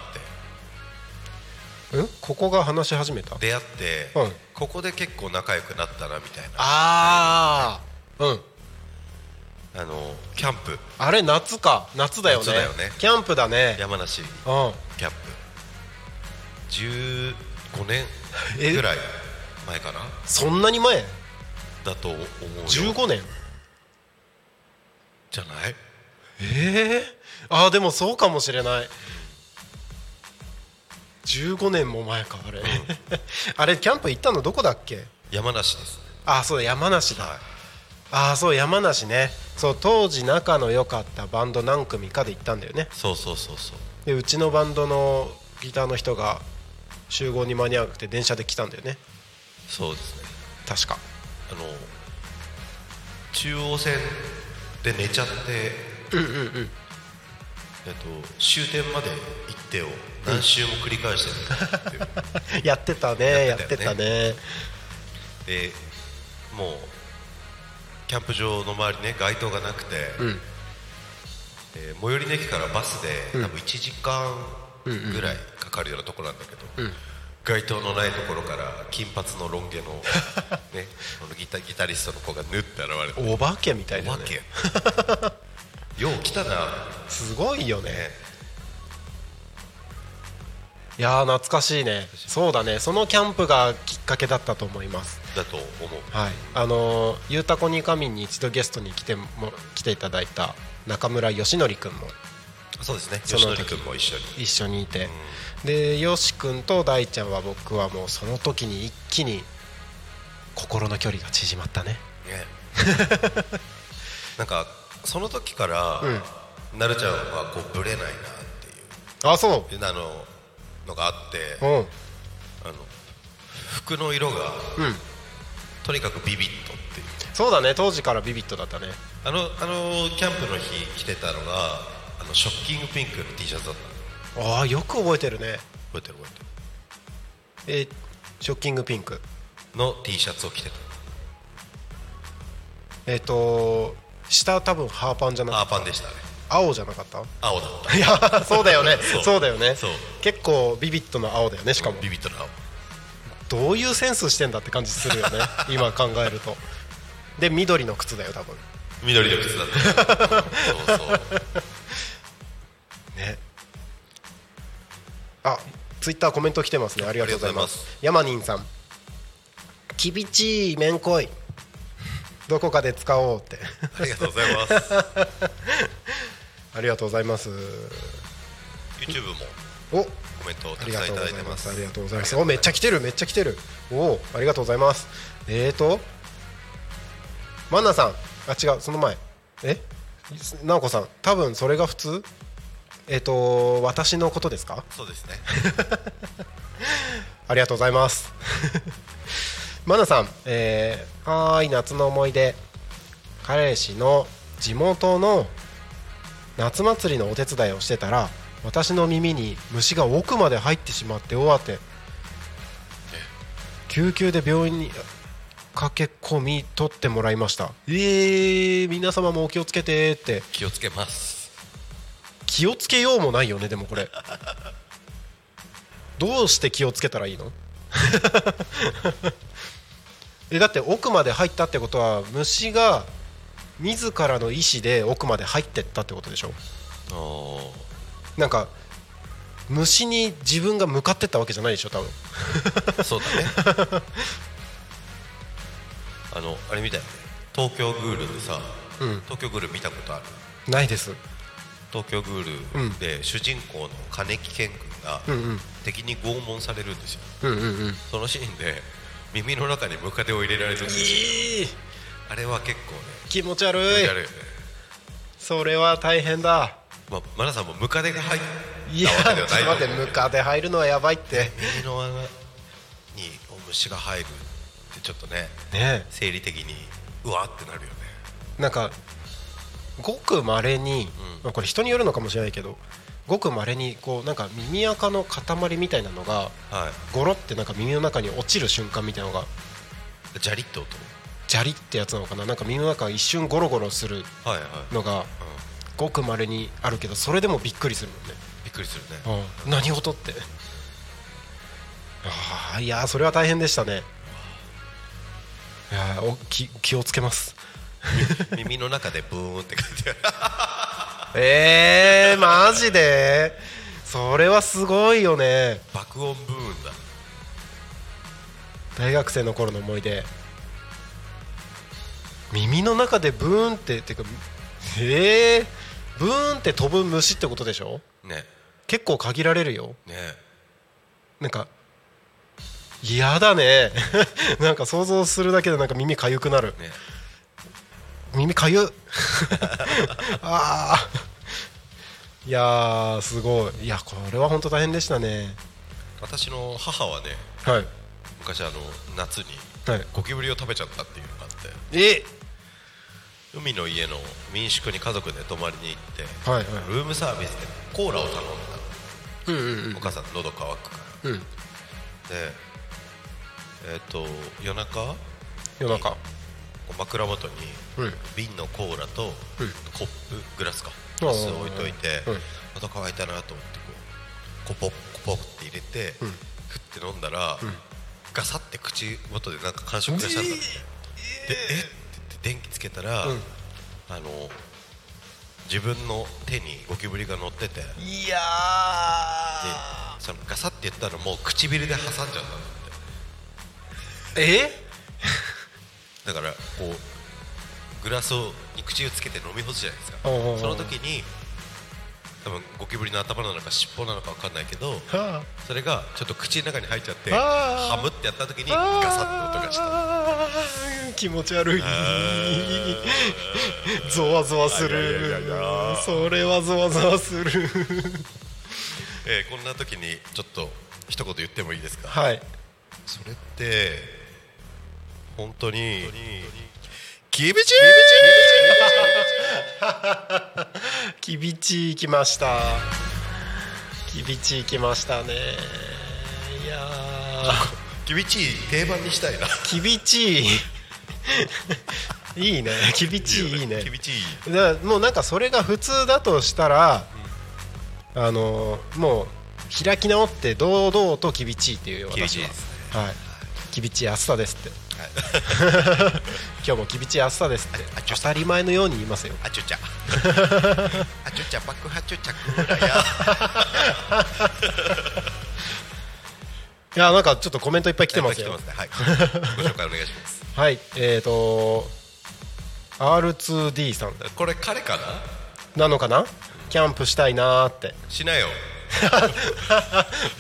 て。んここが話し始めた？出会って、うん。ここで結構仲良くなったなみたいな。ああうん。あのキャンプ。あれ夏か。夏だよね。夏だよね。キャンプだね。山梨。うん。キャンプ。15年 え？ぐらい前かな？そんなに前？だと思うよ。15年。じゃない？ええああでもそうかもしれない15年も前かあれ、あれキャンプ行ったのどこだっけ？山梨ですあそうだ山梨だ、はい。ああそう山梨ね。そう当時仲の良かったバンド何組かで行ったんだよね。そうそうそうそう。でうちのバンドのギターの人が集合に間に合わなくて電車で来たんだよね。そうですね。確か。あの中央線で寝ちゃってうんうんうん。えっと終点まで行ってを何周も繰り返してる。やってたねややってたね。ねでもうキャンプ場の周りね街灯がなくて、うん。えー最寄りの駅からバスでうん。多分1時間ぐらいかかるようなところなんだけど、うん。街灯のないところから金髪のロン毛の、ね、このギタギタリストの子がぬって現れて。お化けみたいお化だねけ。よう来たな。すごいよね。ねいやー懐かしいね。そうだね。そのキャンプがきっかけだったと思います。だと思う。はい。あのーゆうたこに神に一度ゲストに来ても来ていただいた中村義則君もそうですね。その時も一緒に。一緒にいて、でよし君と大ちゃんは僕はもうその時に一気に心の距離が縮まったね。ね。なんかその時から、なるちゃんはこうブレないなっていう。あそあののがあってあの服の色がうん。とにかくビビットっていう。そうだね。当時からビビットだったね。あのあのキャンプの日着てたのがあのショッキングピンクの T シャツだった。のああよく覚えてるね。覚えてる覚えてえショッキングピンク。るの T シャツを着てえっ、と下多分ハーパンじゃなたかったアーパンでしたね青じゃなかった？青だった。いやそうだよね。そう。だよね。そう。結構ビビットの青だよねしかも。ビビットな青。どういうセンスしてんだって感じするよね 今考えると。で緑の靴だよ多分。緑の靴だったそうそう。ね。あツイッターコメント来てますね。ありがとうございます。ヤマニンさんきびちいめん。こいどこかで使おうって。ありがとうございます ありがとうございます。YouTube もおコメントをありがたくさんいとうございまただいてます。すありがとうございます。おめっちゃ来てるめっちゃ来てる。おおありがとうございます。えーとマナさん。あ違うその前。え？直子さん。多分それが普通？えっ、と私のことですか？そうですね。ありがとうございます。マナさん、えー、はーい夏の思い出。彼氏の地元の夏祭りのお手伝いをしてたら私の耳に虫が奥まで入ってしまって大当て。救急で病院に駆け込み取ってもらいました。えー、皆様もお気をつけてって。気をつけます。気をつけようもないよねでもこれ。どうして気をつけたらいいの？えだって奥まで入ったってことは虫が自らの意思で奥まで入ってったってことでしょ？おなんか虫に自分が向かってったわけじゃないでしょ多分。ー そうだね。あのあれみたいね。東京グールでさ、うん。東京グール見たことある？ないです。東京グールで主人公の金木健君が敵に拷問されるんですよ。うんうんうん。そのシーンで耳の中にムカデを入れられるんですよ。いいあれは結構ね気持ち悪い。それは大変だ。まあ、マナさんもムカデが入っいやたわけではないちょっと待ってムカデ入るのはやばいって。耳の穴に虫が入るってちょっとねね。生理的にうわってなるよね。なんかごくまれに、うん。まあ、これ人によるのかもしれないけどごくまれにこうなんか耳垢の塊みたいなのがはい。ゴロってなんか耳の中に落ちる瞬間みたいなのがジャリッと音？ジャリってやつなのかな？なんか耳の中が一瞬ゴロゴロするのがうん、ごくまれにあるけどそれでもびっくりするもんね、びっくりするね。うん、何事って。ああいやーそれは大変でしたね。いやーお気気をつけます。耳の中でブーンって書いてある。えー、マジで？それはすごいよね。爆音ブーンだ。大学生の頃の思い出耳の中でブーンってってかえー、ブーンって飛ぶ虫ってことでしょ？ね。結構限られるよ。ね。なんか嫌だね。なんか想像するだけでなんか耳かゆくなる。ね。耳かゆ ああいやーすごい。いやこれは本当大変でしたね。私の母はねはい。昔あの夏にはい。ゴキブリを食べちゃったっていうのがあって。え海の家の民宿に家族で泊まりに行ってはいはい。ルームサービスでコーラを頼んだうんうんうん。お母さん喉乾くから。うん。でえっ、と夜中？夜中。枕元にうん。瓶のコーラとうん。コップグラスか。うんグラスを置いといてうん。喉乾いたなと思ってこうコポッコポッって入れてうん。ふって飲んだらん。ガサって口元でなんか感触がしたんだってでえ？っ電気つけたらうん。あの自分の手にゴキブリが乗ってて。でいやそのガサって言ったらもう唇で挟んじゃったんだって。え？だからこうグラスをに口をつけて飲み干すじゃないですか。その時に多分ゴキブリの頭なのか尻尾なのか分かんないけどはそれがちょっと口の中に入っちゃってあーハムってやった時にガサッと音がしたあー気持ち悪い。ゾワゾワする。やそれはゾワゾワする。えーこんな時にちょっと一言言ってもいいですか？はい。それって本当にキビチきびち行きました。きびち行きましたね。いやキビチ定番にしたいな。ーきびちいいね。きびちいいね。キビチだもうなんかそれが普通だとしたら、あのもう開き直って堂々ときびちいっていうよきび私は。ちいです。はい。きびちい暑さですって今日もきびちい暑さですって。あちょ当たり前のように言いますよ。あちゅちゃ。あちゅちゃ爆破ちゅちゃクーラーや。いやなんかちょっとコメントいっぱい来てますよ。来てますね。はい。ご紹介お願いします。はい。えーと R2D さん。これ彼かな？なのかな？キャンプしたいなーって。しなよ。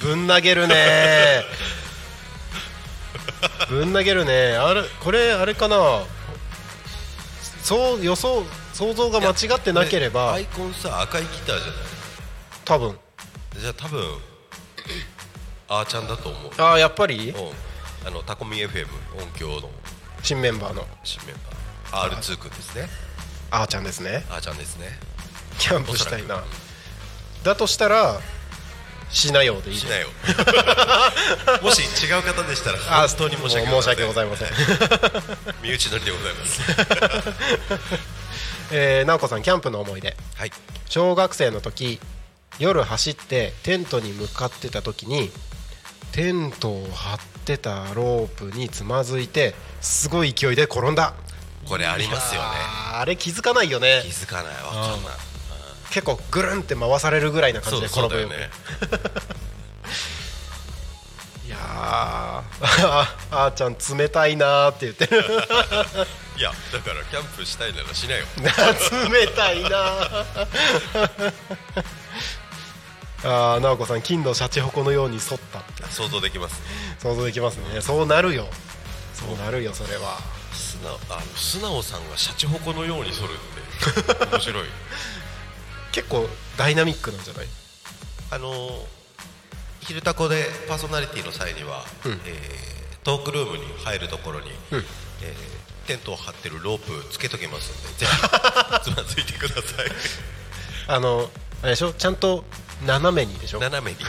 ぶん投げるね ぶん投げるね。あれこれあれかな。そう予想想像が間違ってなければ。アイコンさ赤いギターじゃない？多分。じゃあ多分あーちゃんだと思う。ああやっぱり？うん。あのタコミ FM 音響の。新メンバーの。新メンバー。R2 君ですね。あーちゃんですね。あーちゃんですね。キャンプしたいな。だとしたらしなようでいいしなよ。もし違う方でしたら本当に申し訳申し訳ございません。身内乗りでございます。えー、直子さんキャンプの思い出、はい、小学生の時夜走ってテントに向かってた時にテントを張ってたロープにつまずいてすごい勢いで転んだ。これありますよね。あれ気づかないよね。気づかない。わかんない。結構ぐるんって回されるぐらいな感じで転ぶよね。いやあ あーちゃん冷たいなーって言ってる。いやだからキャンプしたいならしないよ。冷たいなああ直子さん金のシャチホコのように反った。って想像できます。想像できますね。そうなるよ。そうなるよそれは。素直あの素直さんがシャチホコのように反るって面白い。結構ダイナミックなんじゃない？あの「昼タコ」でパーソナリティの際には、うん、えー、トークルームに入るところに、うん、えー、テントを張ってるロープつけときますんでぜひ つまずいてください。あのあれでしょ？ちゃんと斜めにでしょ？斜めに。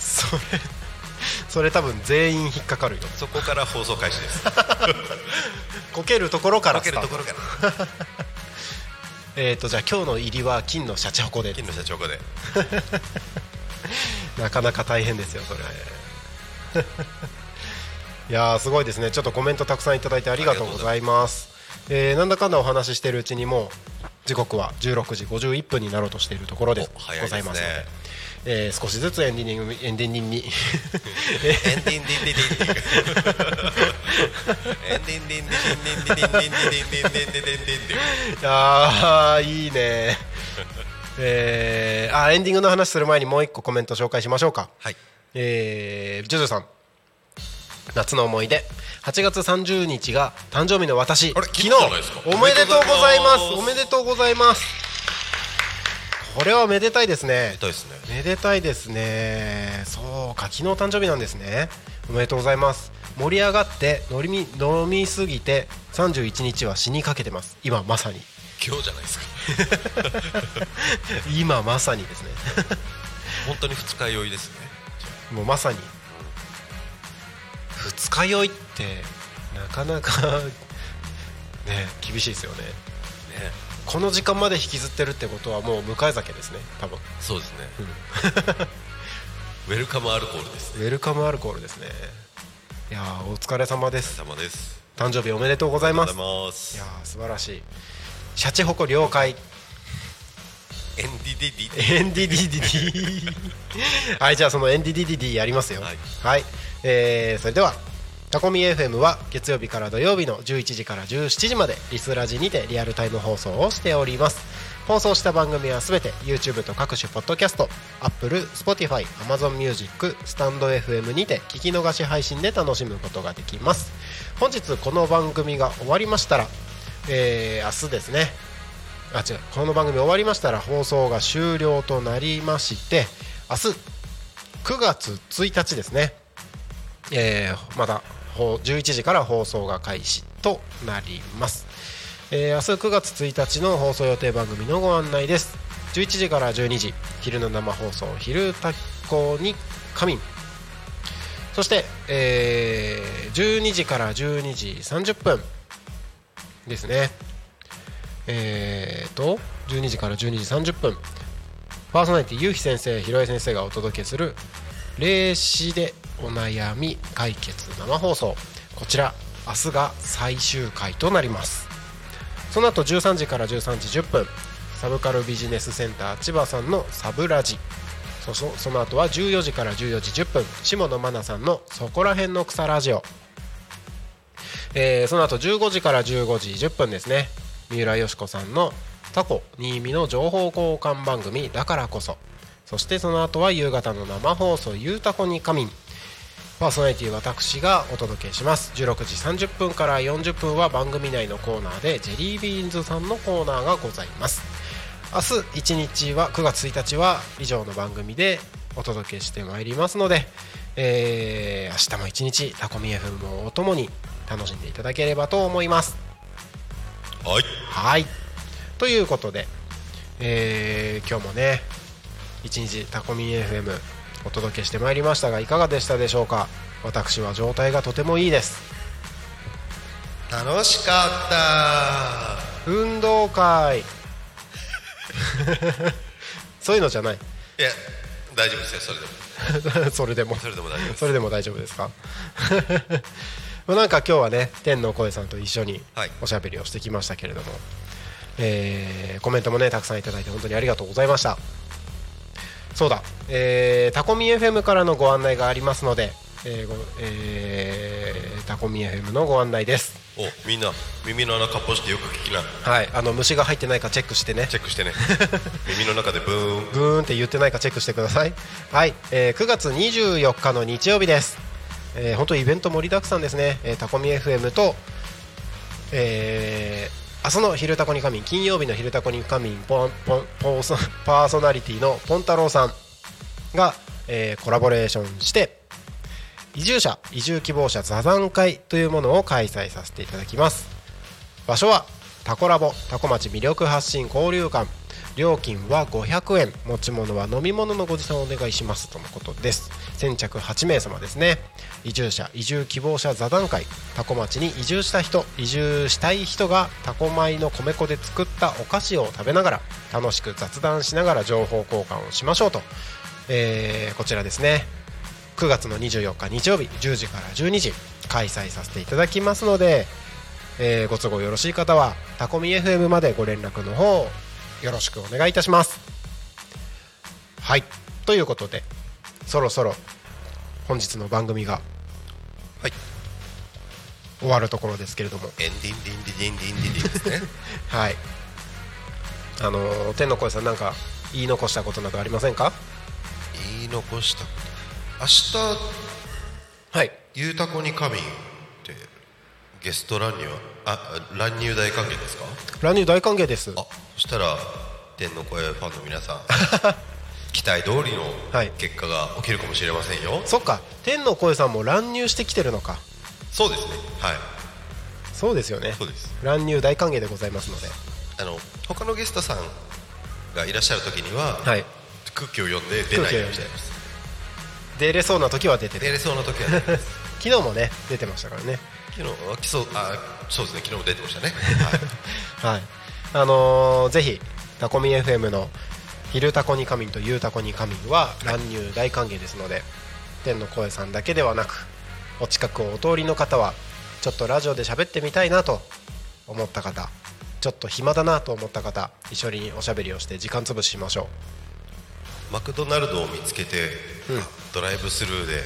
それそれ多分全員引っかかるよ。そこから放送開始です。こけるところからこけるところから。えっとじゃあ今日の入りは金のシャチホコで。金のシャチホコで。なかなか大変ですよそれ。い。やすごいですね。ちょっとコメントたくさんいただいてありがとうございます。えー、なんだかんだお話ししているうちにもう時刻は16時51分になろうとしているところでございますので、ね、えー、少しずつエンディングエンディングに。エンディンデンディンディンディンエンディンディンディンディンディンディンディンディンディンディンディンディンディンディンディンディンディンンディンディンディンディンディンデンディンこれはめでたいですね。痛いですね。めでたいですね。そうか昨日誕生日なんですね。おめでとうございます。盛り上がって飲み飲みすぎて31日は死にかけてます。今まさに。今日じゃないですか。今まさにですね。本当に二日酔いですね。もうまさに。二日酔いってなかなかね厳しいですよねねこの時間まで引きずってるってことはもう向かい酒ですね多分。そうですね、ウェルカムアルコールです。ウェルカムアルコールですね。いやーお疲れ様です。様です。誕生日おめでとうございます。います。いやー素晴らしい。シャチホコ了解。エンディディディエンディディディディ。はいじゃあそのエンディディディディやりますよ。はい、えーそれではタコミ FM は月曜日から土曜日の11時から17時までリスラジにてリアルタイム放送をしております。放送した番組はすべて YouTube と各種ポッドキャスト Apple、Spotify、Amazon Music、スタンド FM にて聞き逃し配信で楽しむことができます。本日この番組が終わりましたら、えー明日ですね。あ違う。この番組終わりましたら放送が終了となりまして明日9月1日ですね、えーまた11時から放送が開始となります、えー明日9月1日の放送予定番組のご案内です。11時から12時昼の生放送「昼タコに仮眠」そして、えー12時から12時30分ですね。えー、と12時から12時30分。パーソナリティゆうひ先生ひろえ先生がお届けする「霊視でお悩み解決生放送」こちら明日が最終回となります。その後13時から13時10分サブカルビジネスセンター千葉さんのサブラジ。そそその後は14時から14時10分下野真奈さんの「そこら辺の草ラジオ」えーその後15時から15時10分ですね。三浦佳子さんのタコ新見の情報交換番組だからこそ。そしてその後は夕方の生放送「ゆうたこに仮眠」パーソナリティ私がお届けします。16時30分から40分は番組内のコーナーでジェリービーンズさんのコーナーがございます。明日1日は9月1日は以上の番組でお届けしてまいりますので、えー、明日も1日タコミ FM をおともに楽しんでいただければと思います。はい。はい。ということで、えー今日もね一日タコミ FM お届けしてまいりましたがいかがでしたでしょうか？私は状態がとてもいいです。楽しかった。運動会。そういうのじゃない。いや大丈夫ですよ。それでも。それでも。それでも大丈夫です。それでも大丈夫ですか？まあなんか今日はね天の声さんと一緒にはい。おしゃべりをしてきましたけれども、えーコメントもねたくさんいただいて本当にありがとうございましたそうだ、えータコミ FM からのご案内がありますので、えーごえータコミ FM のご案内です。おみんな耳の穴かっぽしてよく聞きな。はい。あの虫が入ってないかチェックしてね。チェックしてね。耳の中でブーン。ブーンって言ってないかチェックしてください。はい、えー9月24日の日曜日です、えー本当イベント盛りだくさんですね、えータコミ FM と、えー明日の「昼タコに仮眠」金曜日の「昼タコに仮眠」ポンポンパーソナリティのポン太郎さんが、えーコラボレーションして移住者移住希望者座談会というものを開催させていただきます。場所はタコラボタコ町魅力発信交流館。料金は500円。持ち物は飲み物のご持参お願いしますとのことです。先着8名様ですね。移住者移住希望者座談会。タコ町に移住した人移住したい人がタコ米の米粉で作ったお菓子を食べながら楽しく雑談しながら情報交換をしましょうと、えーこちらですね。9月の24日日曜日10時から12時開催させていただきますので、えーご都合よろしい方はタコミ FM までご連絡の方よろしくお願いいたします。はい。ということでそろそろ本日の番組がはい。終わるところですけれども。エンディンディンディンディンディンディンですね。はい。あのー天の声さんなんか言い残したことなどありませんか？言い残した明日はい。ゆうたこに神ってゲスト乱入はあ乱入大歓迎ですか？乱入大歓迎です。あそしたら天の声ファンの皆さん 期待通りのはい。結果が起きるかもしれませんよ、そっか。天の声さんも乱入してきてるのか。そうですね。はい。そうですよね。そうです。乱入大歓迎でございますので。あの他のゲストさんがいらっしゃる時には、はい。空気を読んで出ないようにしてます。出れそうな時は出てる。出れそうな時はね 昨日もね出てましたからね。昨日そうあそうですね。昨日も出てましたね、はい。はいあのーぜひタコミ FM の「昼タコに仮眠」と「夕タコに仮眠」は乱入大歓迎ですので天の声さんだけではなくお近くをお通りの方はちょっとラジオで喋ってみたいなと思った方ちょっと暇だなと思った方一緒におしゃべりをして時間潰ししましょマクドナルドを見つけて、うん。あドライブスルーで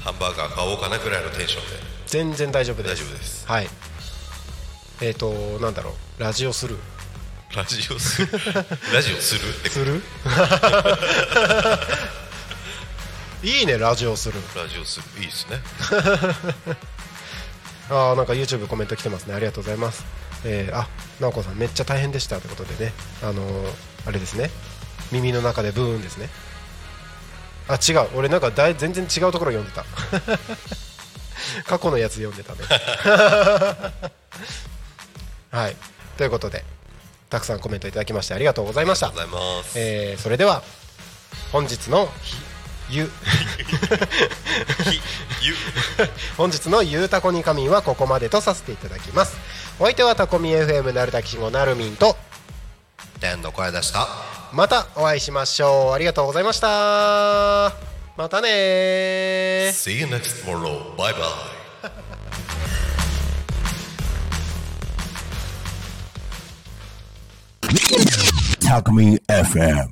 ハンバーガー買おうかなぐらいのテンションで。う全然大丈夫です。大丈夫です。はい。えっ、ー、となんだろう。ラジオスルーラジオする。ラジオするってする？いいねラジオする。ラジオする。いいですね。あーなんか YouTube コメント来てますね。ありがとうございます。えー、あ直子さんめっちゃ大変でしたということでね。あのーあれですね。耳の中でブーンですね。あ違う。俺なんかだい全然違うところ読んでた。過去のやつ読んでたね。はい。ということでたくさんコメントいただきましてありがとうございました。えーそれでは本日のひゆ。ゆ 本日の「ゆうたこに仮眠」はここまでとさせていただきます。お相手はタコミ FM なるたきしごなるみんと天の声出した。またお会いしましょう。ありがとうございました。またねー。See you next tomorrow. Bye bye Talk Me FM.